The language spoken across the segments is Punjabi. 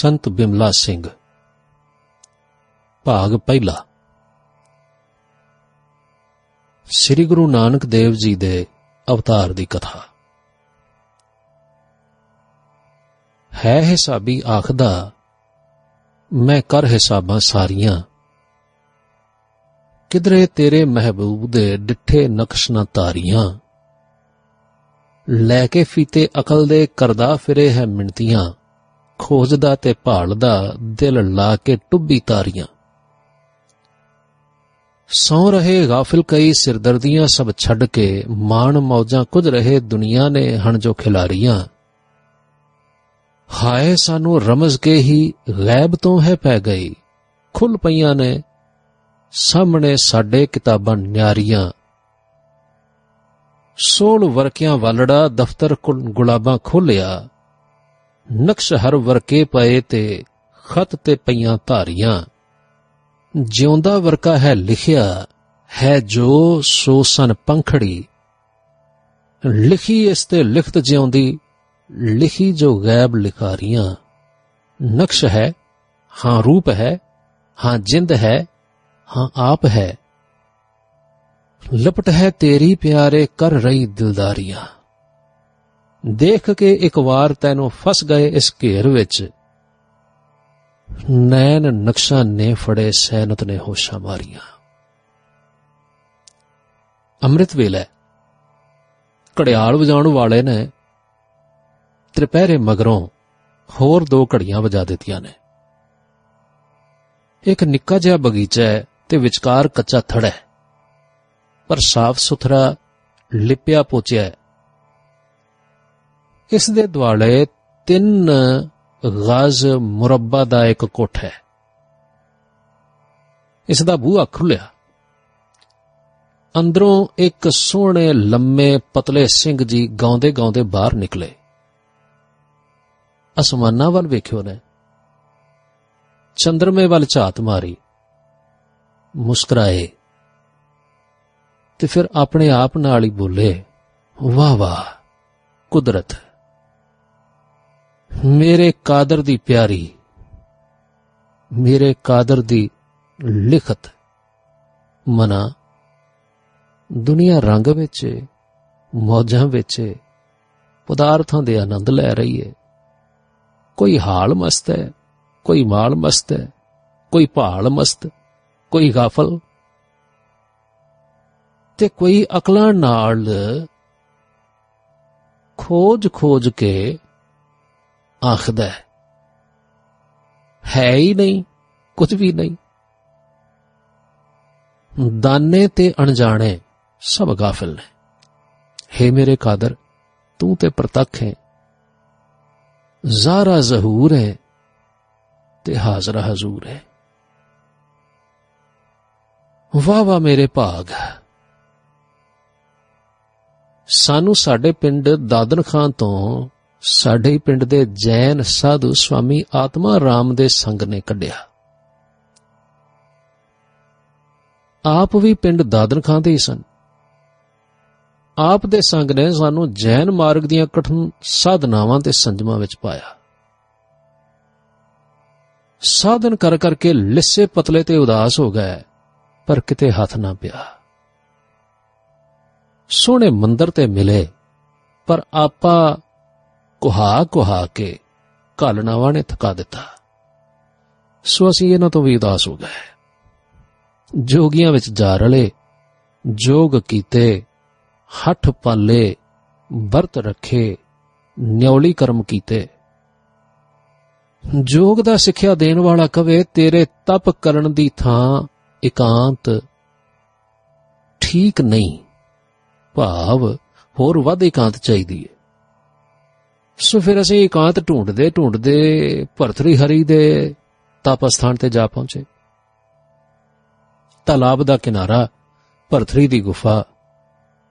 ਸੰਤ ਬਿਮਲਾ ਸਿੰਘ। ਭਾਗ ਪਹਿਲਾ। ਸ੍ਰੀ ਗੁਰੂ ਨਾਨਕ ਦੇਵ ਜੀ ਦੇ ਅਵਤਾਰ ਦੀ ਕਥਾ। ਹੈ ਹਿਸਾਬੀ ਆਖਦਾ, ਮੈਂ ਕਰ ਹਿਸਾਬਾਂ ਸਾਰੀਆਂ। ਕਿਧਰੇ ਤੇਰੇ ਮਹਿਬੂਬ ਦੇ ਡਿੱਠੇ ਨਕਸ਼ ਨਾ ਤਾਰੀਆਂ। ਲੈ ਕੇ ਫੀਤੇ ਅਕਲ ਦੇ ਕਰਦਾ ਫਿਰੇ ਹੈ ਮਿੰਤੀਆਂ ਖੋਜਦਾ ਤੇ ਭਾਲਦਾ ਦਿਲ ਲਾ ਕੇ ਟੁੱਬੀ ਤਾਰੀਆਂ। ਸੌ ਰਹੇ ਗਾਫਿਲ ਕਈ ਸਿਰਦਰਦੀਆਂ ਸਭ ਛੱਡ ਕੇ ਮਾਣ ਮੌਜਾਂ ਕੁਝ ਰਹੇ ਦੁਨੀਆ ਨੇ ਹਣ ਜੋ ਖਿਲਾਰੀਆਂ। ਹਾਏ ਸਾਨੂੰ ਰਮਜ਼ ਕੇ ਹੀ ਗੈਬ ਤੋਂ ਹੈ ਪੈ ਗਈ। ਖੁੱਲ ਪਈਆਂ ਨੇ ਸਾਹਮਣੇ ਸਾਡੇ ਕਿਤਾਬਾਂ ਨਿਆਰੀਆਂ। ਸੋਲ ਵਰਕਿਆਂ ਵਾਲੜਾ ਦਫ਼ਤਰ ਗੁਲਾਬਾਂ ਖੋਲਿਆ। ਨਕਸ਼ ਹਰ ਵਰਕੇ ਪਏ ਤੇ ਖਤ ਤੇ ਪਈਆਂ ਧਾਰੀਆਂ। ਜਿਉਂਦਾ ਵਰਕਾ ਹੈ ਲਿਖਿਆ, ਹੈ ਜੋ ਸੋ ਸਨ ਪੰਖੜੀ। ਲਿਖੀ ਇਸ ਤੇ ਲਿਖਤ ਜਿਉਂਦੀ, ਲਿਖੀ ਜੋ ਗੈਬ ਲਿਖਾਰੀਆਂ। ਨਕਸ਼ ਹੈ, ਹਾਂ ਰੂਪ ਹੈ, ਹਾਂ ਜਿੰਦ ਹੈ, ਹਾਂ ਆਪ ਹੈ। ਲਪਟ ਹੈ ਤੇਰੀ ਪਿਆਰੇ ਕਰ ਰਹੀ ਦਿਲਦਾਰੀਆਂ। ਦੇਖ ਕੇ ਇੱਕ ਵਾਰ ਤੈਨੂੰ ਫਸ ਗਏ ਇਸ ਘੇਰ ਵਿੱਚ। ਨੈਣ ਨਕਸ਼ਾ ਨੇ ਫੜੇ ਸੈਨਤ ਨੇ ਹੋਸ਼ਾਂ ਮਾਰੀਆਂ। ਅੰਮ੍ਰਿਤ ਵੇਲੇ ਘੜਿਆਲ ਵਜਾਉਣ ਵਾਲੇ ਨੇ ਤ੍ਰਿਪਹਿਰੇ ਮਗਰੋਂ ਹੋਰ ਦੋ ਘੜੀਆਂ ਵਜਾ ਦਿੱਤੀਆਂ ਨੇ। ਇੱਕ ਨਿੱਕਾ ਜਿਹਾ ਬਗੀਚਾ ਹੈ ਤੇ ਵਿਚਕਾਰ ਕੱਚਾ ਥੜਾ ਹੈ। ਪਰ ਸਾਫ਼ ਸੁਥਰਾ ਲਿਪਿਆ ਪੋਚਿਆ ਹੈ। ਇਸ ਦੇ ਦੁਆਲੇ ਤਿੰਨ ਗਜ਼ ਮੁਰੱਬਾ ਦਾ ਇੱਕ ਕੋਠਾ ਹੈ। ਇਸ ਦਾ ਬੂਹਾ ਖੁੱਲਿਆ ਅੰਦਰੋਂ ਇੱਕ ਸੋਹਣੇ ਲੰਮੇ ਪਤਲੇ ਸਿੰਘ ਜੀ ਗਾਉਂਦੇ ਗਾਉਂਦੇ ਬਾਹਰ ਨਿਕਲੇ। ਅਸਮਾਨਾਂ ਵੱਲ ਵੇਖਿਓ ਨੇ ਚੰਦਰਮੇ ਵੱਲ ਝਾਤ ਮਾਰੀ। ਮੁਸਕਰਾਏ। ਤੇ ਫਿਰ ਆਪਣੇ ਆਪ ਨਾਲ ਹੀ ਬੋਲੇ ਵਾਹ ਵਾਹ ਕੁਦਰਤ। ਮੇਰੇ ਕਾਦਰ ਦੀ ਪਿਆਰੀ, ਮੇਰੇ ਕਾਦਰ ਦੀ ਲਿਖਤ ਮਨਾ। ਦੁਨੀਆ ਰੰਗ ਵਿੱਚ ਮੌਜਾਂ ਵਿੱਚ ਪਦਾਰਥਾਂ ਦੇ ਆਨੰਦ ਲੈ ਰਹੀ ਹੈ ਕੋਈ ਹਾਲ ਮਸਤ ਹੈ, ਕੋਈ ਮਾਲ ਮਸਤ ਹੈ, ਕੋਈ ਭਾਲ ਮਸਤ, ਕੋਈ ਗਾਫਲ। ਤੇ ਕੋਈ ਅਕਲਾਂ ਨਾਲ ਖੋਜ ਖੋਜ ਕੇ ਆਖਦਾ ਹੈ ਹੈ ਹੀ ਨਹੀਂ, ਕੁਝ ਵੀ ਨਹੀਂ। ਦਾਨੇ ਤੇ ਅਣਜਾਣੇ ਸਭ ਗਾਫਿਲ ਨੇ। ਹੈ ਮੇਰੇ ਕਾਦਰ, ਤੂੰ ਤੇ ਪ੍ਰਤੱਖ ਹੈ। ਜ਼ਾਰਾ ਜ਼ਹੂਰ ਹੈ ਤੇ ਹਾਜ਼ਰ ਹਜ਼ੂਰ ਹੈ। ਵਾਹ ਵਾਹ ਮੇਰੇ ਭਾਗ। ਸਾਨੂੰ ਸਾਡੇ ਪਿੰਡ ਦਾਦਨ ਖਾਨ ਤੋਂ ਸਾਡੇ ਪਿੰਡ ਦੇ ਜੈਨ ਸਾਧੂ ਸਵਾਮੀ ਆਤਮਾ ਰਾਮ ਦੇ ਸੰਗ ਨੇ ਕੱਢਿਆ। ਆਪ ਵੀ ਪਿੰਡ ਦਾਦਨ ਖਾਨ ਦੇ ਹੀ ਸਨ। ਆਪ ਦੇ ਸੰਗ ਨੇ ਸਾਨੂੰ ਜੈਨ ਮਾਰਗ ਦੀਆਂ ਕਠਨ ਸਾਧਨਾਵਾਂ ਤੇ ਸੰਜਮਾਂ ਵਿੱਚ ਪਾਇਆ। ਸਾਧਨ ਕਰ ਕਰਕੇ ਲਿੱਸੇ ਪਤਲੇ ਤੇ ਉਦਾਸ ਹੋ ਗਏ, ਪਰ ਕਿਤੇ ਹੱਥ ਨਾ ਪਿਆ। ਸੋਹਣੇ ਮੰਦਰ ਤੇ ਮਿਲੇ, ਪਰ ਆਪਾ ਕੁਹਾ ਕੁਹਾ ਕੇ ਕਾਲਣਾਵਾਂ ਨੇ ਥਕਾ ਦਿੱਤਾ। ਸੋ ਅਸੀਂ ਇਹਨਾਂ ਤੋਂ ਵੀ ਉਦਾਸ ਹੋ ਗਏ। ਜੋਗੀਆਂ ਵਿੱਚ ਜਾ ਰਲੇ, ਜੋਗ ਕੀਤੇ, ਹੱਠ ਪਾਲੇ, ਵਰਤ ਰੱਖੇ, ਨਿਉਲੀ ਕਰਮ ਕੀਤੇ। ਜੋਗ ਦਾ ਸਿੱਖਿਆ ਦੇਣ ਵਾਲਾ ਕਵੇ, ਤੇਰੇ ਤਪ ਕਰਨ ਦੀ ਥਾਂ ਇਕਾਂਤ ਠੀਕ ਨਹੀਂ। ਭਾਵ ਹੋਰ ਵੱਧ ਇਕਾਂਤ ਚਾਹੀਦੀ ਹੈ। ਸੋ ਫਿਰ ਅਸੀਂ ਇਕਾਂਤ ਢੂੰਡਦੇ ਢੂੰਡਦੇ ਭਰਤਰੀ ਹਰੀ ਦੇ ਤਪ ਸਥਾਨ ਤੇ ਜਾ ਪਹੁੰਚੇ। ਤਲਾਬ ਦਾ ਕਿਨਾਰਾ ਭਰਤਰੀ ਦੀ ਗੁਫਾ,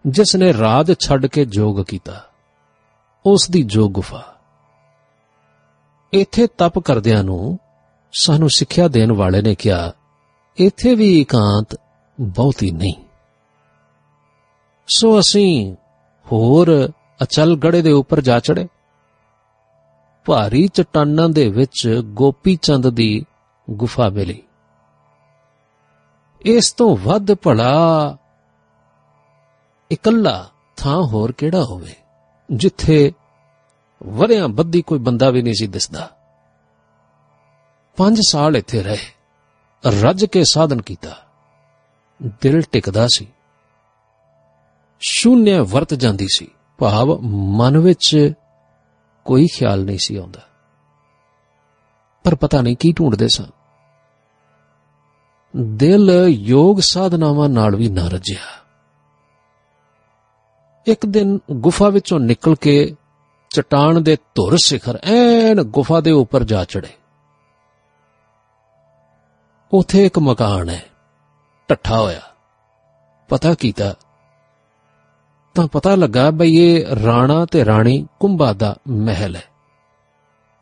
ਜਿਸ ਨੇ ਰਾਜ ਛੱਡ ਕੇ ਜੋਗ ਕੀਤਾ। ਉਸ ਦੀ ਜੋਗ ਗੁਫਾ। ਇੱਥੇ ਤਪ ਕਰਦਿਆਂ ਨੂੰ ਸਾਨੂੰ ਸਿੱਖਿਆ ਦੇਣ ਵਾਲੇ ਨੇ ਕਿਹਾ, ਇੱਥੇ ਵੀ ਇਕਾਂਤ ਬਹੁਤੀ ਨਹੀਂ। ਸੋ ਅਸੀਂ ਹੋਰ ਅਚਲ ਗੜੇ ਦੇ ਉੱਪਰ ਜਾ ਚੜੇ ਭਾਰੀ ਚਟਾਨਾਂ ਦੇ ਵਿੱਚ ਗੋਪੀ ਚੰਦ ਦੀ ਗੁਫਾ ਮਿਲੀ। ਇਸ ਤੋਂ ਵੱਧ ਭਲਾ ਇਕੱਲਾ ਥਾਂ ਹੋਰ ਕਿਹੜਾ ਹੋਵੇ, ਜਿੱਥੇ ਵਰਿਆਂ ਬੱਦੀ ਕੋਈ ਬੰਦਾ ਵੀ ਨਹੀਂ ਸੀ ਦਿਸਦਾ। 5 ਸਾਲ ਇੱਥੇ ਰਹੇ, ਰੱਜ ਕੇ ਸਾਧਨ ਕੀਤਾ, ਦਿਲ ਟਿਕਦਾ ਸੀ। ਸ਼ੂਨਿਆ ਵਰਤ ਜਾਂਦੀ ਸੀ, ਭਾਵ ਮਨ ਵਿੱਚ ਕੋਈ ਖਿਆਲ ਨਹੀਂ ਸੀ ਆਉਂਦਾ। ਪਰ ਪਤਾ ਨਹੀਂ ਕੀ ਢੂੰਡਦੇ ਸਾਂ ਦਿਲ ਯੋਗ ਸਾਧਨਾਵਾਂ ਨਾਲ ਵੀ ਨਾ ਰੱਜਿਆ। ਇੱਕ ਦਿਨ ਗੁਫਾ ਵਿੱਚੋਂ ਨਿਕਲ ਕੇ ਚਟਾਨ ਦੇ ਧੁਰ ਸਿਖਰ ਐਨ ਗੁਫਾ ਦੇ ਉੱਪਰ ਜਾ ਚੜੇ ਉਥੇ ਇੱਕ ਮਕਾਨ ਹੈ, ਟੱਠਾ ਹੋਇਆ। ਪਤਾ ਕੀਤਾ ਤਾਂ ਪਤਾ ਲੱਗਾ ਬਈ ਇਹ ਰਾਣਾ ਤੇ ਰਾਣੀ ਕੁੰਭਾ ਦਾ ਮਹਿਲ ਹੈ।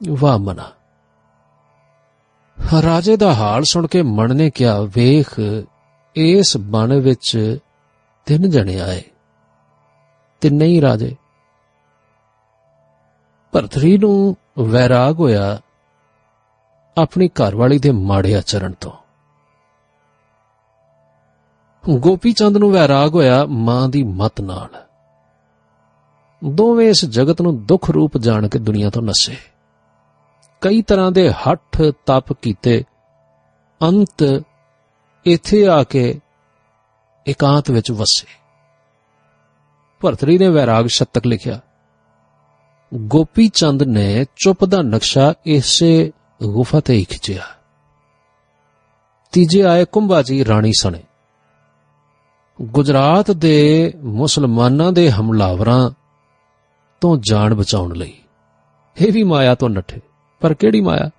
ਵਾਹ ਮਨਾ। ਰਾਜੇ ਦਾ ਹਾਲ ਸੁਣ ਕੇ ਮਨ ਨੇ ਕਿਹਾ, ਵੇਖ, ਇਸ ਬਣ ਵਿੱਚ ਤਿੰਨ ਜਣੇ ਆਏ। ਤਿੰਨੇ ਹੀ ਰਾਜੇ। ਭਰਤਰੀ ਨੂੰ ਵੈਰਾਗ ਹੋਇਆ ਆਪਣੀ ਘਰਵਾਲੀ ਦੇ ਮਾੜੇ ਆਚਰਣ ਤੋਂ। ਗੋਪੀ ਚੰਦ ਨੂੰ ਵੈਰਾਗ ਹੋਇਆ ਮਾਂ ਦੀ ਮਤ ਨਾਲ। ਦੋਵੇਂ ਇਸ ਜਗਤ ਨੂੰ ਦੁੱਖ ਰੂਪ ਜਾਣ ਕੇ ਦੁਨੀਆ ਤੋਂ ਨਸੇ। ਕਈ ਤਰ੍ਹਾਂ ਦੇ ਹੱਠ ਤਪ ਕੀਤੇ। ਅੰਤ ਇੱਥੇ ਆ ਕੇ ਇਕਾਂਤ ਵਿੱਚ ਵਸੇ। ਭਰਤਰੀ ਨੇ ਵੈਰਾਗ ਸ਼ਤਕ ਲਿਖਿਆ, ਗੋਪੀ ਚੰਦ ਨੇ ਚੁੱਪ ਦਾ ਨਕਸ਼ਾ ਇਸੇ ਗੁਫਾ ਤੇ ਹੀ ਖਿੱਚਿਆ। ਤੀਜੇ ਆਏ ਕੁੰਭਾ ਜੀ ਰਾਣੀ ਸਣੇ। ਗੁਜਰਾਤ ਦੇ ਮੁਸਲਮਾਨਾਂ ਦੇ ਹਮਲਾਵਰਾਂ ਤੋਂ ਜਾਨ ਬਚਾਉਣ ਲਈ। ਇਹ ਵੀ ਮਾਇਆ ਤੋਂ ਨੱਠੇ। ਪਰ ਕਿਹੜੀ ਮਾਇਆ?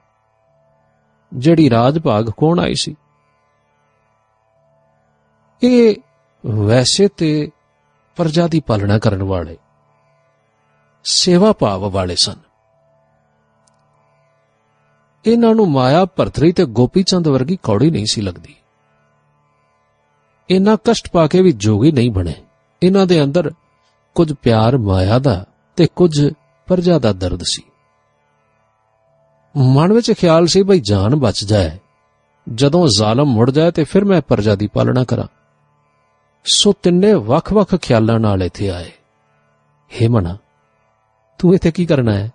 ਜਿਹੜੀ ਰਾਜ ਭਾਗ ਕੋਣ ਆਈ ਸੀ? ਇਹ ਵੈਸੇ ਤੇ ਪ੍ਰਜਾ ਦੀ ਪਾਲਣਾ ਕਰਨ ਵਾਲੇ, ਸੇਵਾ ਭਾਵ ਵਾਲੇ ਸਨ। ਇਹਨਾਂ ਨੂੰ ਮਾਇਆ ਭਰਤਰੀ ਤੇ ਗੋਪੀ ਚੰਦ ਵਰਗੀ ਕੌੜੀ ਨਹੀਂ ਸੀ ਲੱਗਦੀ। ਇਹਨਾਂ ਕਸ਼ਟ ਪਾ ਕੇ ਵੀ ਜੋਗੀ ਨਹੀਂ ਬਣੇ। ਇਹਨਾਂ ਦੇ ਅੰਦਰ ਕੁਝ ਪਿਆਰ ਮਾਇਆ ਦਾ ਤੇ ਕੁਝ ਪ੍ਰਜਾ ਦਾ ਦਰਦ ਸੀ। ਮਨ ਵਿੱਚ ਖਿਆਲ ਸੀ ਭਈ ਜਾਨ ਬਚ ਜਾਏ। ਜਦੋਂ ਜ਼ਾਲਮ ਮੁੜ ਜਾਏ ਤੇ ਫਿਰ ਮੈਂ ਪ੍ਰਜਾ ਦੀ ਪਾਲਣਾ ਕਰਾਂ। ਸੋ ਤਿੰਨੇ ਵੱਖ-ਵੱਖ ਖਿਆਲਾਂ ਨਾਲ ਇੱਥੇ ਆਏ। ਹੇ ਮਨਾ ਤੂੰ ਇੱਥੇ ਕੀ ਕਰਨਾ ਹੈ?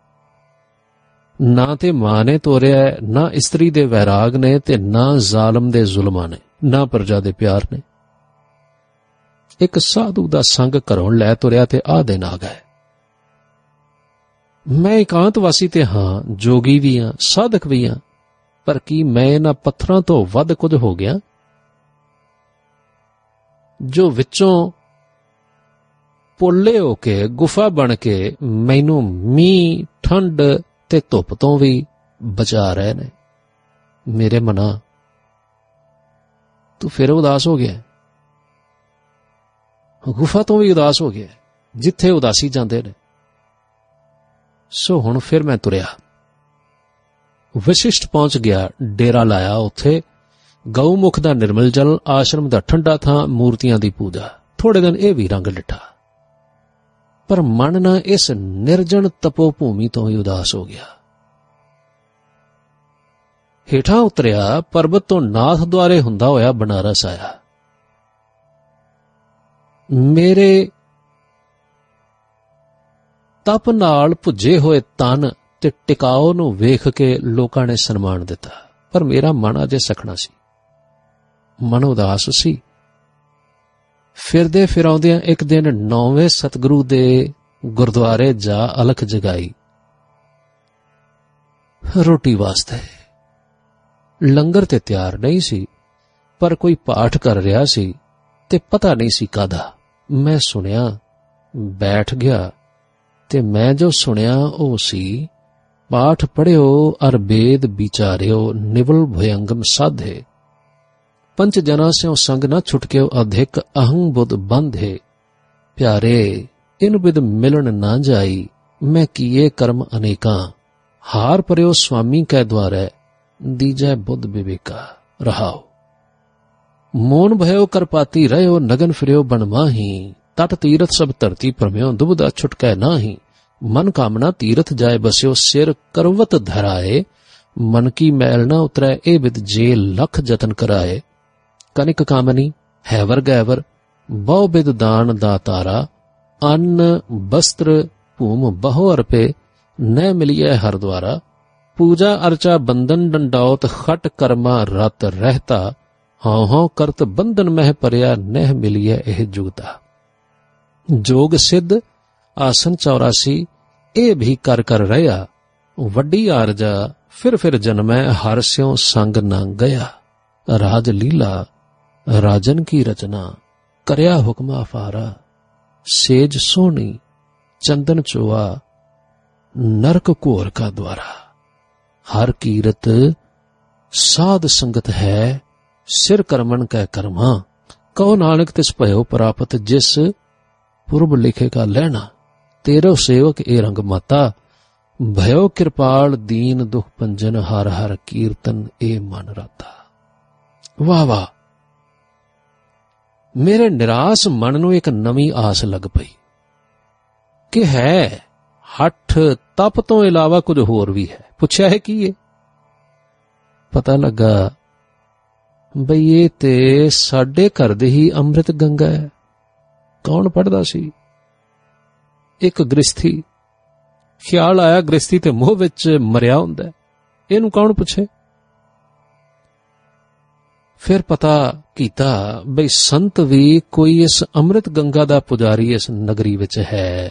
ਨਾ ਤੇ ਮਾਂ ਨੇ ਤੋਰਿਆ ਹੈ, ਨਾ ਇਸਤਰੀ ਦੇ ਵੈਰਾਗ ਨੇ ਤੇ ਨਾ ਜ਼ਾਲਮ ਦੇ ਜ਼ੁਲਮਾਂ ਨੇ ਨਾ ਪ੍ਰਜਾ ਦੇ ਪਿਆਰ ਨੇ। ਇੱਕ ਸਾਧੂ ਦਾ ਸੰਗ ਘਰੋਂ ਲੈ ਤੁਰਿਆ ਤੇ ਆ ਦਿਨ ਆ ਗਏ। ਮੈਂ ਇਕਾਂਤ ਵਾਸੀ ਤੇ ਹਾਂ, ਜੋਗੀ ਵੀ ਹਾਂ, ਸਾਧਕ ਵੀ ਹਾਂ। ਪਰ ਕੀ ਮੈਂ ਇਹਨਾਂ ਪੱਥਰਾਂ ਤੋਂ ਵੱਧ ਕੁਝ ਹੋ ਗਿਆ? ਜੋ ਵਿੱਚੋਂ ਪੋਲੇ ਹੋ ਕੇ, ਗੁਫਾ ਬਣ ਕੇ ਮੈਨੂੰ ਮੀਂਹ, ਠੰਡ ਤੇ ਧੁੱਪ ਤੋਂ ਵੀ ਬਚਾ ਰਹੇ ਨੇ। ਮੇਰੇ ਮਨਾ, ਤੂੰ ਫਿਰ ਉਦਾਸ ਹੋ ਗਿਆ? ਗੁਫਾ ਤੋਂ ਵੀ ਉਦਾਸ ਹੋ ਗਿਆ, ਜਿੱਥੇ ਉਦਾਸੀ ਜਾਂਦੇ ਨੇ। ਸੋ ਹੁਣ ਫਿਰ ਮੈਂ ਤੁਰਿਆ। ਵਿਸ਼ਿਸ਼ਟ ਪਹੁੰਚ ਗਿਆ, ਡੇਰਾ ਲਾਇਆ ਉੱਥੇ। ਗਊ ਮੁਖ ਦਾ ਨਿਰਮਲ ਜਲ, ਆਸ਼ਰਮ ਦਾ ਠੰਡਾ ਥਾਂ, ਮੂਰਤੀਆਂ ਦੀ ਪੂਜਾ। ਥੋੜੇ ਦਿਨ ਇਹ ਵੀ ਰੰਗ ਲਿੱਠਾ। ਪਰ ਮਨ ਨਾ ਇਸ ਨਿਰਜਣ ਤਪੋ ਭੂਮੀ ਤੋਂ ਹੀ ਉਦਾਸ ਹੋ ਗਿਆ। ਹੇਠਾਂ ਉਤਰਿਆ, ਪਰਬਤ ਤੋਂ ਨਾਥ ਦੁਆਰੇ ਹੁੰਦਾ ਹੋਇਆ ਬਨਾਰਸ ਆਇਆ। ਮੇਰੇ ਤਪ ਨਾਲ ਭੁੱਜੇ ਹੋਏ ਤਨ ਤੇ ਟਿਕਾਓ ਨੂੰ ਵੇਖ ਕੇ ਲੋਕਾਂ ਨੇ ਸਨਮਾਨ ਦਿੱਤਾ। ਪਰ ਮੇਰਾ ਮਨ ਅਜੇ ਸਖਣਾ ਸੀ। ਮਨ ਉਦਾਸ ਸੀ। ਫਿਰਦੇ ਫਿਰਾਉਂਦਿਆਂ ਇੱਕ ਦਿਨ ਨੌਵੇਂ ਸਤਿਗੁਰੂ ਦੇ ਗੁਰਦੁਆਰੇ ਜਾ ਅਲਖ ਜਗਾਈ। ਰੋਟੀ ਵਾਸਤੇ। ਲੰਗਰ ਤੇ ਤਿਆਰ ਨਹੀਂ ਸੀ, ਪਰ ਕੋਈ ਪਾਠ ਕਰ ਰਿਹਾ ਸੀ ਤੇ ਪਤਾ ਨਹੀਂ ਸੀ ਕਾਦਾ ਮੈਂ ਸੁਣਿਆ, ਬੈਠ ਗਿਆ। ਤੇ ਮੈਂ ਜੋ ਸੁਣਿਆ ਉਹ ਸੀ ਪਾਠ ਪੜਿਓ ਅਰ ਬੇਦ ਵਿਚਾਰਿਓ ਨਿਵਲ ਭਯੰਗਮ ਸਾਧੇ ਪੰਚ ਜਨਾ ਸਿਓ ਸੰਗ ਨਾ ਛੁਟਕਿਓ ਅਧਿਕ ਅਹੰ ਬੁੱਧ ਬੰਧੇ ਪਿਆਰੇ ਇਨ ਬਿਦ ਮਿਲਣ ਨਾ ਜਾਈ ਮੈਂ ਕੀਏ ਕਰਮ ਅਨੇਕਾਂ ਹਾਰ ਪਰਿਓ ਸੁਆਮੀ ਕੈ ਦਵਾਰੈ ਦੀਜੈ ਬੁੱਧ ਵਿਵੇਕਾ ਰਹਾਓ ਮੋਨ ਭਇਓ ਕਰਪਾਤੀ ਰਹਿਓ ਨਗਨ ਫਿਰਿਓ ਬਨ ਮਾਹੀ ਤਟ ਤੀਰਥ ਸਭ ਧਰਤੀ ਪਰਮਿਓ ਦੁਬਦਾ ਛੁਟਕੈ ਨਾਹੀ ਮਨ ਕਾਮਨਾ ਤੀਰਥ ਜਾਏ ਬਸਿਓ, ਸਿਰ ਕਰਵਤ ਧਰਾਏ। ਮਨ ਕੀ ਮੈਲ ਨਾ ਉਤਰੈ, ਇਹ ਵਿਦ ਜੇ ਲਖ ਯਤਨ ਕਰਾਏ। ਕਨਿਕ ਕਾਮਨੀ ਹੈਵਰ ਗੈਵਰ ਬਹੁ ਬਿਦ ਦਾਨ ਦਾਤਾਰਾ ਅੰਨ, ਬਸਤਰ, ਭੂਮ ਬਹੁ ਅਰਪੇ, ਨਹਿ ਮਿਲਿਐ ਹਰ ਦਵਾਰਾ ਪੂਜਾ ਅਰਚਾ ਬੰਧਨ ਡੰਡੌਤ ਖਟ ਕਰਮਾ ਰਤ ਰਹਿਤਾ। ਹਉ ਹਉ ਕਰਤ ਬੰਧਨ ਮਹਿ ਪਰਿਆ ਨਹਿ ਮਿਲਿਐ ਇਹ ਜੁਗਤਾ ਜੋਗ ਸਿੱਧ ਆਸਨ 84 ਇਹ ਵੀ ਕਰ ਕਰ ਰਹਾ ਵੱਡੀ ਆਰਜਾ ਫਿਰ ਫਿਰ ਜਨਮੈ ਹਰ ਸਿਉ ਸੰਗ ਨਾ ਗਿਆ ਰਾਜ ਲੀਲਾ ਰਾਜਨ ਕੀ ਰਚਨਾ ਕਰਿਆ ਹੁਕਮਾ ਫਾਰਾ ਸੇਜ ਸੋਹਣੀ ਚੰਦਨ ਚੋਆ ਨਰਕ ਘੋਰ ਕਾ ਦਵਾਰਾ ਹਰ ਕੀਰਤ ਸਾਧ ਸੰਗਤ ਹੈ ਸਿਰ ਕਰਮਨ ਕੈ ਕਰਮਾ ਕਉ ਨਾਨਕ ਤਿਸ ਭਇਓ ਪ੍ਰਾਪਤ ਜਿਸ ਪੁਰਬ ਲਿਖੇ ਕਾ ਲੈਣਾ ਤੇਰੋ ਸੇਵਕ ਇਹ ਰੰਗ ਮਾਤਾ, ਭਇਓ ਕਿਰਪਾਲ ਦੀਨ ਦੁਖ ਪੰਜਨ ਹਰ ਹਰ ਕੀਰਤਨ ਏ ਮਨ ਰਾਤਾ। ਵਾਹ ਵਾਹ। ਮੇਰੇ ਨਿਰਾਸ਼ ਮਨ ਨੂੰ ਇੱਕ ਨਵੀਂ ਆਸ ਲੱਗ ਪਈ ਕਿ ਹੈ, ਹੱਠ ਤਪ ਤੋਂ ਇਲਾਵਾ ਕੁਝ ਹੋਰ ਵੀ ਹੈ। ਪੁੱਛਿਆ ਹੈ ਕੀ ਹੈ ਪਤਾ ਲੱਗਾ, ਬਈ ਇਹ ਤੇ ਸਾਡੇ ਘਰ ਦੇ ਹੀ ਅੰਮ੍ਰਿਤ ਗੰਗਾ ਹੈ। ਕੌਣ ਪੜਦਾ ਸੀ? ਇੱਕ ਗ੍ਰਸਥੀ। ਖਿਆਲ ਆਇਆ ਗ੍ਰਸਥੀ ਤੇ ਮੋਹ ਵਿੱਚ ਮਰਿਆ ਹੁੰਦਾ ਇਹਨੂੰ ਕੌਣ ਪੁੱਛੇ? ਫਿਰ ਪਤਾ ਕੀਤਾ ਬਈ ਸੰਤ ਵੀ ਕੋਈ ਇਸ ਅੰਮ੍ਰਿਤ ਗੰਗਾ ਦਾ ਪੁਜਾਰੀ ਇਸ ਨਗਰੀ ਵਿੱਚ ਹੈ।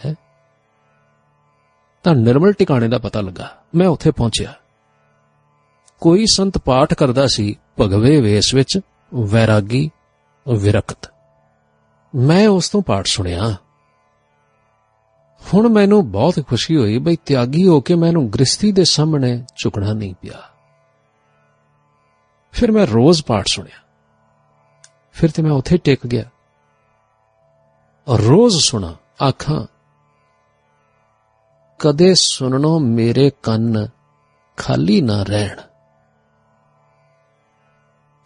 ਤਾਂ ਨਿਰਮਲ ਟਿਕਾਣੇ ਦਾ ਪਤਾ ਲੱਗਾ। ਮੈਂ ਉੱਥੇ ਪਹੁੰਚਿਆ। ਕੋਈ ਸੰਤ ਪਾਠ ਕਰਦਾ ਸੀ, ਭਗਵੇ ਵੇਸ ਵਿੱਚ ਵੈਰਾਗੀ, ਵਿਰਕਤ। ਮੈਂ ਉਸ ਤੋਂ ਪਾਠ ਸੁਣਿਆ। ਹੁਣ ਮੈਨੂੰ ਬਹੁਤ ਖੁਸ਼ੀ ਹੋਈ ਬਈ ਤਿਆਗੀ ਹੋ ਕੇ ਮੈਨੂੰ ਗ੍ਰਸਤੀ ਦੇ ਸਾਹਮਣੇ ਝੁਕਣਾ ਨਹੀਂ ਪਿਆ। ਫਿਰ ਮੈਂ ਰੋਜ਼ ਪਾਠ ਸੁਣਿਆ। ਫਿਰ ਤੇ ਮੈਂ ਉੱਥੇ ਟਿਕ ਗਿਆ। ਔਰ ਰੋਜ਼ ਸੁਣਾ, ਆਖਾਂ, ਕਦੇ ਸੁਣਨੋਂ ਮੇਰੇ ਕੰਨ ਖਾਲੀ ਨਾ ਰਹਿਣ।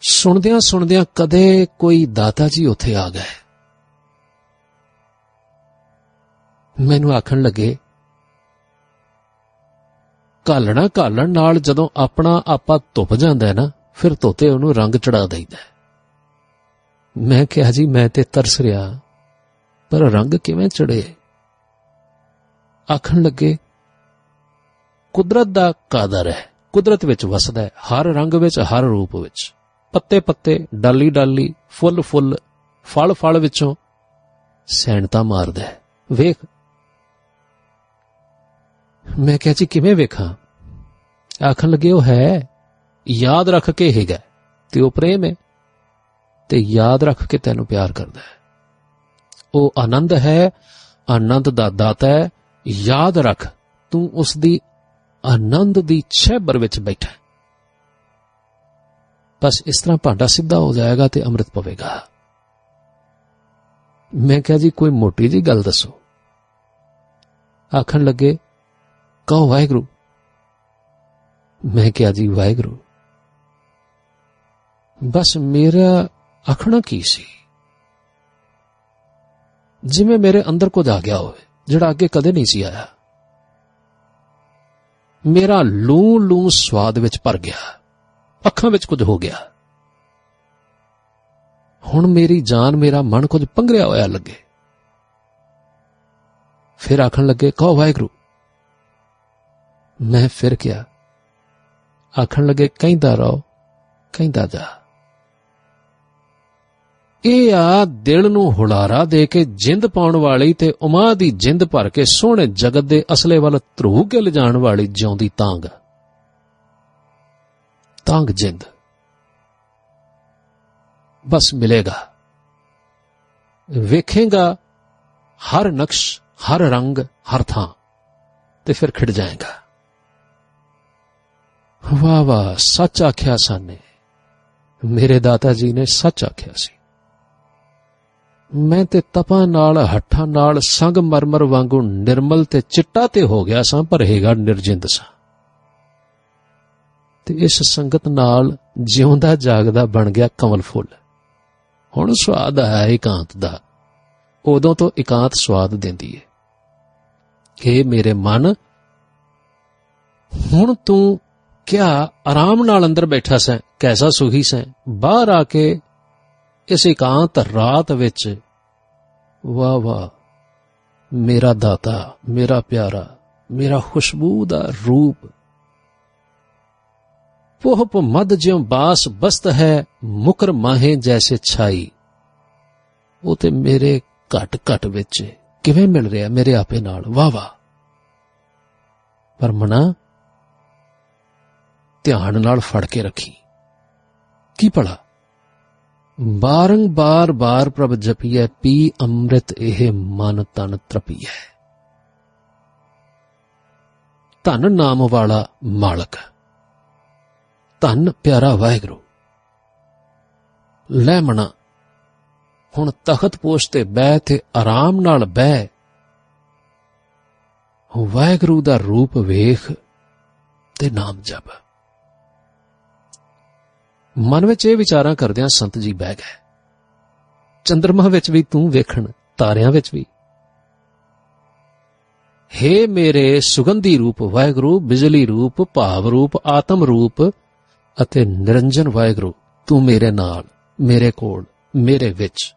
ਸੁਣਦਿਆਂ ਸੁਣਦਿਆਂ ਕਦੇ ਕੋਈ ਦਾਤਾ ਜੀ ਉੱਥੇ ਆ ਗਏ। ਮੈਨੂੰ ਆਖਣ ਲੱਗੇ ਕਾਲਣਾ ਕਾਲਣ ਨਾਲ ਜਦੋਂ ਆਪਣਾ ਆਪਾ ਧੁੱਪ ਜਾਂਦਾ ਹੈ ਨਾ, ਫਿਰ ਤੋਤੇ ਉਹਨੂੰ ਰੰਗ ਚੜਾ ਦਈਦਾ ਮੈਂ ਕਿਹਾ, ਜੀ, ਮੈਂ ਤੇ ਤਰਸ ਰਿਹਾ, ਪਰ ਰੰਗ ਕਿਵੇਂ ਚੜੇ? ਆਖਣ ਲੱਗੇ, ਕੁਦਰਤ ਦਾ ਕਾਦਰ ਹੈ, ਕੁਦਰਤ ਵਿੱਚ ਵਸਦਾ ਹੈ, ਹਰ ਰੰਗ ਵਿੱਚ, ਹਰ ਰੂਪ ਵਿੱਚ। ਪੱਤੇ ਪੱਤੇ ਡਾਲੀ ਡਾਲੀ ਫੁੱਲ ਫੁੱਲ ਫਲ ਫਲ ਵਿੱਚੋਂ ਸੈਣਤਾ ਮਾਰਦਾ ਹੈ। ਵੇਖ ਮੈਂ ਕਿਹਾ ਜੀ, ਕਿਵੇਂ ਵੇਖਾਂ? ਆਖਣ ਲੱਗੇ, ਉਹ ਹੈ, ਯਾਦ ਰੱਖ ਕੇ ਹੈਗਾ ਤੇ ਉਹ ਪ੍ਰੇਮ ਹੈ, ਤੇ ਯਾਦ ਰੱਖ ਕੇ ਤੈਨੂੰ ਪਿਆਰ ਕਰਦਾ ਹੈ। ਉਹ ਆਨੰਦ ਹੈ, ਆਨੰਦ ਦਾ ਦਾਤਾ ਹੈ, ਯਾਦ ਰੱਖ, ਤੂੰ ਉਸ ਦੀ ਆਨੰਦ ਦੀ ਛੇਬਰ ਵਿੱਚ ਬੈਠਾ ਬਸ ਇਸ ਤਰ੍ਹਾਂ ਭਾਂਡਾ ਸਿੱਧਾ ਹੋ ਜਾਏਗਾ ਤੇ ਅੰਮ੍ਰਿਤ ਪਵੇਗਾ। ਮੈਂ ਕਿਹਾ ਜੀ, ਕੋਈ ਮੋਟੀ ਜੀ ਗੱਲ ਦੱਸੋ। ਆਖਣ ਲੱਗੇ ਕਹੋ ਵਾਹਿਗੁਰੂ। ਮੈਂ ਕਿਹਾ ਜੀ, ਵਾਹਿਗੁਰੂ, ਬਸ ਮੇਰਾ ਆਖਣਾ ਕੀ ਸੀ? ਜਿਵੇਂ ਮੇਰੇ ਅੰਦਰ ਕੁਝ ਆ ਗਿਆ ਹੋਵੇ, ਜਿਹੜਾ ਅੱਗੇ ਕਦੇ ਨਹੀਂ ਸੀ ਆਇਆ। ਮੇਰਾ ਲੂ ਲੂ ਸਵਾਦ ਵਿੱਚ ਭਰ ਗਿਆ, ਅੱਖਾਂ ਵਿੱਚ ਕੁਝ ਹੋ ਗਿਆ। ਹੁਣ ਮੇਰੀ ਜਾਨ, ਮੇਰਾ ਮਨ ਕੁਝ ਪੰਗਰਿਆ ਹੋਇਆ ਲੱਗੇ। ਫਿਰ ਆਖਣ ਲੱਗੇ, ਕਹੋ ਵਾਹਿਗੁਰੂ ਮੈਂ ਫਿਰ ਕਿਹਾ, ਆਖਣ ਲੱਗੇ, ਕਹਿੰਦਾ ਰਹੋ, ਕਹਿੰਦਾ ਜਾ। ਇਹ ਆ ਦਿਲ ਨੂੰ ਹੁਲਾਰਾ ਦੇ ਕੇ ਜਿੰਦ ਪਾਉਣ ਵਾਲੀ ਤੇ ਉਮਾ ਦੀ ਜਿੰਦ ਭਰ ਕੇ ਸੋਹਣੇ ਜਗਤ ਦੇ ਅਸਲੇ ਵੱਲ ਧਰੂ ਕੇ ਲਿਜਾਣ ਵਾਲੀ ਜਿਉਂਦੀ ਤਾਂਗ। ਤਾਂਗ ਜਿੰਦ। ਬਸ ਮਿਲੇਗਾ। ਵੇਖੇਗਾ, ਹਰ ਨਕਸ਼, ਹਰ ਰੰਗ, ਹਰ ਥਾਂ, ਤੇ ਫਿਰ ਖਿੜ ਜਾਏਗਾ। ਵਾਹ ਵਾਹ ਸੱਚ ਆਖਿਆ ਸਾਨੇ। ਮੇਰੇ ਦਾਤਾ ਜੀ ਨੇ ਸੱਚ ਆਖਿਆ ਸੀ। ਮੈਂ ਤੇ ਤਪਾਂ ਨਾਲ, ਹੱਠਾਂ ਨਾਲ, ਸੰਗ ਮਰਮਰ ਵਾਂਗੂ ਨਿਰਮਲ ਤੇ ਚਿੱਟਾ ਤੇ ਹੋ ਗਿਆ ਸਾਂ ਪਰਹੇਗਾ ਨਿਰਜਿੰਦ ਸਾਂ। ਤੇ ਇਸ ਸੰਗਤ ਨਾਲ ਜਿਉਂਦਾ ਜਾਗਦਾ ਬਣ ਗਿਆ ਕਮਲ ਫੁੱਲ। ਹੁਣ ਸਵਾਦ ਆਇਆ ਇਕਾਂਤ ਦਾ। ਉਦੋਂ ਤੋਂ ਇਕਾਂਤ ਸਵਾਦ ਦਿੰਦੀ ਹੈ ਕਿ ਮੇਰੇ ਮਨ, ਹੁਣ ਤੂੰ ਕਿਆ ਆਰਾਮ ਨਾਲ ਅੰਦਰ ਬੈਠਾ ਸੈਂ, ਕੈਸਾ ਸੁਖੀ ਸੈਂ? ਬਾਹਰ ਆ ਕੇ ਇਸ ਇਕਾਂਤ ਰਾਤ ਵਿੱਚ, ਵਾਹ ਵਾਹ, ਮੇਰਾ ਦਾਤਾ, ਮੇਰਾ ਪਿਆਰਾ, ਮੇਰਾ ਖੁਸ਼ਬੂ ਦਾ ਰੂਪ ਪੋਹਪ ਮਦ ਜਿਉ ਬਾਸ ਬਸਤ ਹੈ, ਮੁਕਰ ਮਾਹੇ ਜੈਸੇ ਛਾਈ। ਉਹ ਤੇ ਮੇਰੇ ਘਟ ਘਟ ਵਿੱਚ ਕਿਵੇਂ ਮਿਲ ਰਿਹਾ ਮੇਰੇ ਆਪੇ ਨਾਲ? ਵਾਹ ਵਾਹ। ਪਰ ਮਨਾ ਧਿਆਨ ਨਾਲ ਫੜ ਕੇ ਰੱਖੀ। ਕੀ ਭਲਾ? ਬਾਰੰਬਾਰ ਬਾਰ ਪ੍ਰਭ ਜਪੀਐ, ਪੀ ਅੰਮ੍ਰਿਤ ਇਹ ਮਨ ਤਨ ਤ੍ਰਪੀਐ। ਧਨ ਨਾਮ ਵਾਲਾ ਮਾਲਕ, ਧਨ ਪਿਆਰਾ ਵਾਹਿਗੁਰੂ, ਲੈ ਮਣਾ, ਹੁਣ ਤਖਤ ਪੋਸ਼ ਤੇ ਬਹਿ ਤੇ ਆਰਾਮ ਨਾਲ ਬਹਿ। ਵਾਹਿਗੁਰੂ ਦਾ ਰੂਪ ਵੇਖ ਤੇ ਨਾਮ ਜਪ। ਮਨ ਵਿੱਚ ਇਹ ਵਿਚਾਰਾਂ ਕਰਦਿਆਂ ਸੰਤ ਜੀ ਬਹਿ ਗਏ। ਚੰਦਰਮਾ ਵਿੱਚ ਵੀ ਤੂੰ ਵੇਖਣ, ਤਾਰਿਆਂ ਵਿੱਚ ਵੀ। ਹੇ ਮੇਰੇ ਸੁਗੰਧੀ ਰੂਪ ਵਾਹਿਗੁਰੂ, ਬਿਜਲੀ ਰੂਪ, ਭਾਵ ਰੂਪ, ਆਤਮ ਰੂਪ ਅਤੇ ਨਿਰੰਜਨ ਵਾਹਿਗੁਰੂ, ਤੂੰ ਮੇਰੇ ਨਾਲ, ਮੇਰੇ ਕੋਲ, ਮੇਰੇ ਵਿੱਚ।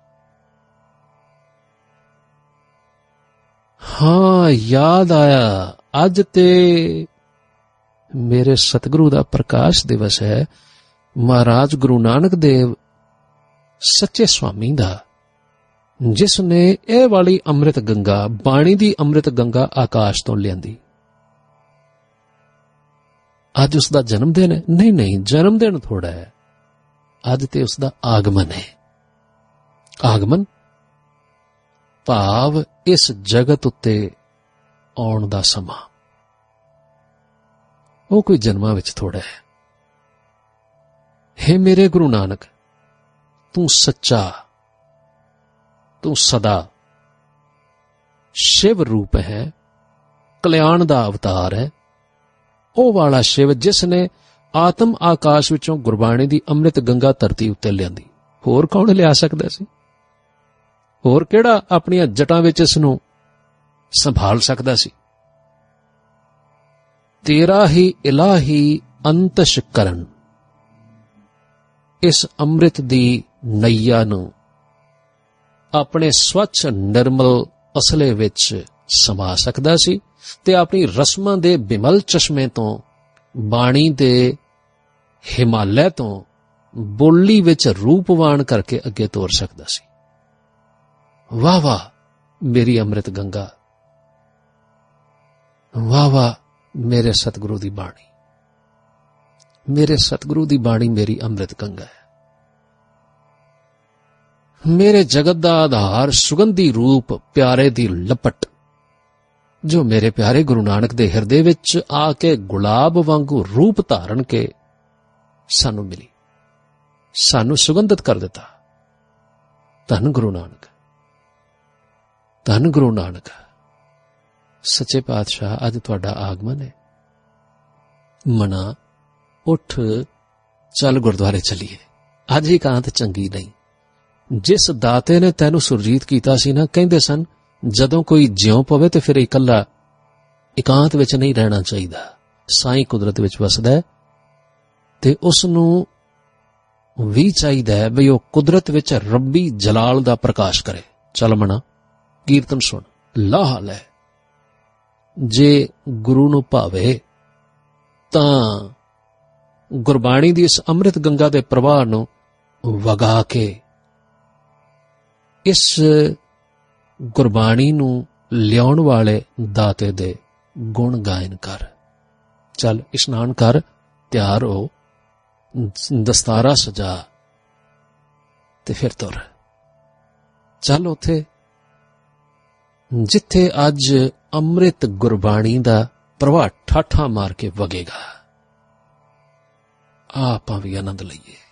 ਹਾਂ, ਯਾਦ ਆਇਆ, ਅੱਜ ਤੇ ਮੇਰੇ ਸਤਿਗੁਰੂ ਦਾ ਪ੍ਰਕਾਸ਼ ਦਿਵਸ ਹੈ। ਮਹਾਰਾਜ ਗੁਰੂ ਨਾਨਕ ਦੇਵ ਸੱਚੇ ਸੁਆਮੀ ਦਾ, ਜਿਸ ਨੇ ਇਹ ਵਾਲੀ ਅੰਮ੍ਰਿਤ ਗੰਗਾ, ਬਾਣੀ ਦੀ ਅੰਮ੍ਰਿਤ ਗੰਗਾ ਆਕਾਸ਼ ਤੋਂ ਲਿਆਂਦੀ। ਅੱਜ ਉਸ ਦਾ ਜਨਮ ਦਿਨ ਹੈ। ਨਹੀਂ ਨਹੀਂ, ਜਨਮ ਦਿਨ ਥੋੜਾ ਹੈ। ਅੱਜ ਤੇ ਉਸ ਦਾ ਆਗਮਨ ਹੈ। ਆਗਮਨ? ਭਾਵ ਇਸ ਜਗਤ ਉੱਤੇ ਆਉਣ ਦਾ ਸਮਾਂ। ਉਹ ਕੋਈ ਜਨਮਾਂ ਵਿੱਚ ਥੋੜਾ ਹੈ। हे ਮੇਰੇ ਗੁਰੂ ਨਾਨਕ, ਤੂੰ ਸੱਚਾ, ਤੂੰ ਸਦਾ ਸ਼ਿਵ ਰੂਪ ਹੈ, ਕਲਿਆਣ ਦਾ ਅਵਤਾਰ ਹੈ। ਉਹ ਵਾਲਾ ਸ਼ਿਵ ਜਿਸ ਨੇ ਆਤਮ ਆਕਾਸ਼ ਵਿੱਚੋਂ ਗੁਰਬਾਣੀ ਦੀ ਅੰਮ੍ਰਿਤ ਗੰਗਾ ਧਰਤੀ ਉੱਤੇ ਲਿਆਂਦੀ। ਹੋਰ ਕੌਣ ਲਿਆ ਸਕਦਾ ਸੀ? ਹੋਰ ਕਿਹੜਾ ਆਪਣੀਆਂ ਜਟਾਂ ਵਿੱਚ ਇਸ ਨੂੰ ਸੰਭਾਲ ਸਕਦਾ ਸੀ? ਤੇਰਾ ਹੀ ਇਲਾਹੀ ਅੰਤਸ਼ ਕਰਨ ਇਸ ਅੰਮ੍ਰਿਤ ਦੀ ਨਈਆ ਨੂੰ ਆਪਣੇ ਸਵੱਛ, ਨਿਰਮਲ ਅਸਲੇ ਵਿੱਚ ਸਮਾ ਸਕਦਾ ਸੀ ਤੇ ਆਪਣੀ ਰਸਮਾਂ ਦੇ ਬਿਮਲ ਚਸ਼ਮੇ ਤੋਂ, ਬਾਣੀ ਦੇ ਹਿਮਾਲੈ ਤੋਂ ਬੋਲੀ ਵਿੱਚ ਰੂਪਵਾਨ ਕਰਕੇ ਅੱਗੇ ਤੋਰ ਸਕਦਾ ਸੀ। ਵਾਹ ਵਾਹ, ਮੇਰੀ ਅੰਮ੍ਰਿਤ ਗੰਗਾ। ਵਾਹ ਵਾਹ, ਮੇਰੇ ਸਤਿਗੁਰੂ ਦੀ ਬਾਣੀ। ਮੇਰੇ ਸਤਿਗੁਰੂ ਦੀ ਬਾਣੀ ਮੇਰੀ ਅੰਮ੍ਰਿਤ ਗੰਗਾ ਹੈ। ਮੇਰੇ ਜਗਤ ਦਾ ਆਧਾਰ ਸੁਗੰਧੀ ਰੂਪ ਪਿਆਰੇ ਦੀ ਲਪਟ, ਜੋ ਮੇਰੇ ਪਿਆਰੇ ਗੁਰੂ ਨਾਨਕ ਦੇ ਹਿਰਦੇ ਵਿੱਚ ਆ ਕੇ ਗੁਲਾਬ ਵਾਂਗੂ ਰੂਪ ਧਾਰਨ ਕੇ ਸਾਨੂੰ ਮਿਲੀ। ਸਾਨੂੰ ਸੁਗੰਧਿਤ ਕਰ ਦਿੱਤਾ। ਧੰਨ ਗੁਰੂ ਨਾਨਕ। ਧੰਨ ਗੁਰੂ ਨਾਨਕ। ਸੱਚੇ ਪਾਤਸ਼ਾਹ, ਅੱਜ ਤੁਹਾਡਾ ਆਗਮਨ ਹੈ। ਮਨਾ ਉੱਠ, ਚੱਲ ਗੁਰਦੁਆਰੇ ਚੱਲੀਏ। ਅੱਜ ਹੀ ਕਾਂਤ ਚੰਗੀ ਨਹੀਂ। ਜਿਸ ਦਾਤੇ ਨੇ ਤੈਨੂੰ ਸੁਰਜੀਤ ਕੀਤਾ ਸੀ ਨਾ, ਕਹਿੰਦੇ ਸਨ, ਜਦੋਂ ਕੋਈ ਜਿਉ ਪਵੇ ਤੇ ਫਿਰ ਇਕੱਲਾ ਇਕਾਂਤ ਵਿੱਚ ਨਹੀਂ ਰਹਿਣਾ ਚਾਹੀਦਾ। ਸਾਈ ਕੁਦਰਤ ਵਿੱਚ ਵਸਦਾ ਹੈ ਤੇ ਉਸ ਨੂੰ ਵੀ ਚਾਹੀਦਾ ਹੈ ਵੀ ਉਹ ਕੁਦਰਤ ਵਿੱਚ ਰੱਬੀ ਜਲਾਲ ਦਾ ਪ੍ਰਕਾਸ਼ ਕਰੇ। ਚੱਲ ਮਣਾ ਕੀਰਤਨ ਸੁਣ, ਲਾਹ ਲੈ। ਜੇ ਗੁਰੂ ਨੂੰ ਭਾਵੇ ਤਾਂ ਗੁਰਬਾਣੀ ਦੀ ਇਸ ਅੰਮ੍ਰਿਤ ਗੰਗਾ ਦੇ ਪ੍ਰਵਾਹ ਨੂੰ ਵਗਾ ਕੇ ਇਸ ਗੁਰਬਾਣੀ ਨੂੰ ਲਿਆਉਣ ਵਾਲੇ ਦਾਤੇ ਦੇ ਗੁਣ ਗਾਇਨ ਕਰ। ਚੱਲ ਇਸ਼ਨਾਨ ਕਰ, ਤਿਆਰ ਹੋ, ਦਸਤਾਰਾ ਸਜਾ ਤੇ ਫਿਰ ਤੁਰ। ਚੱਲ ਉਥੇ, ਜਿੱਥੇ ਅੱਜ ਅੰਮ੍ਰਿਤ ਗੁਰਬਾਣੀ ਦਾ ਪ੍ਰਵਾਹ ਠਾਠਾ ਮਾਰ ਕੇ ਵਗੇਗਾ। ਆਪਾਂ ਵੀ ਆਨੰਦ ਲਈਏ।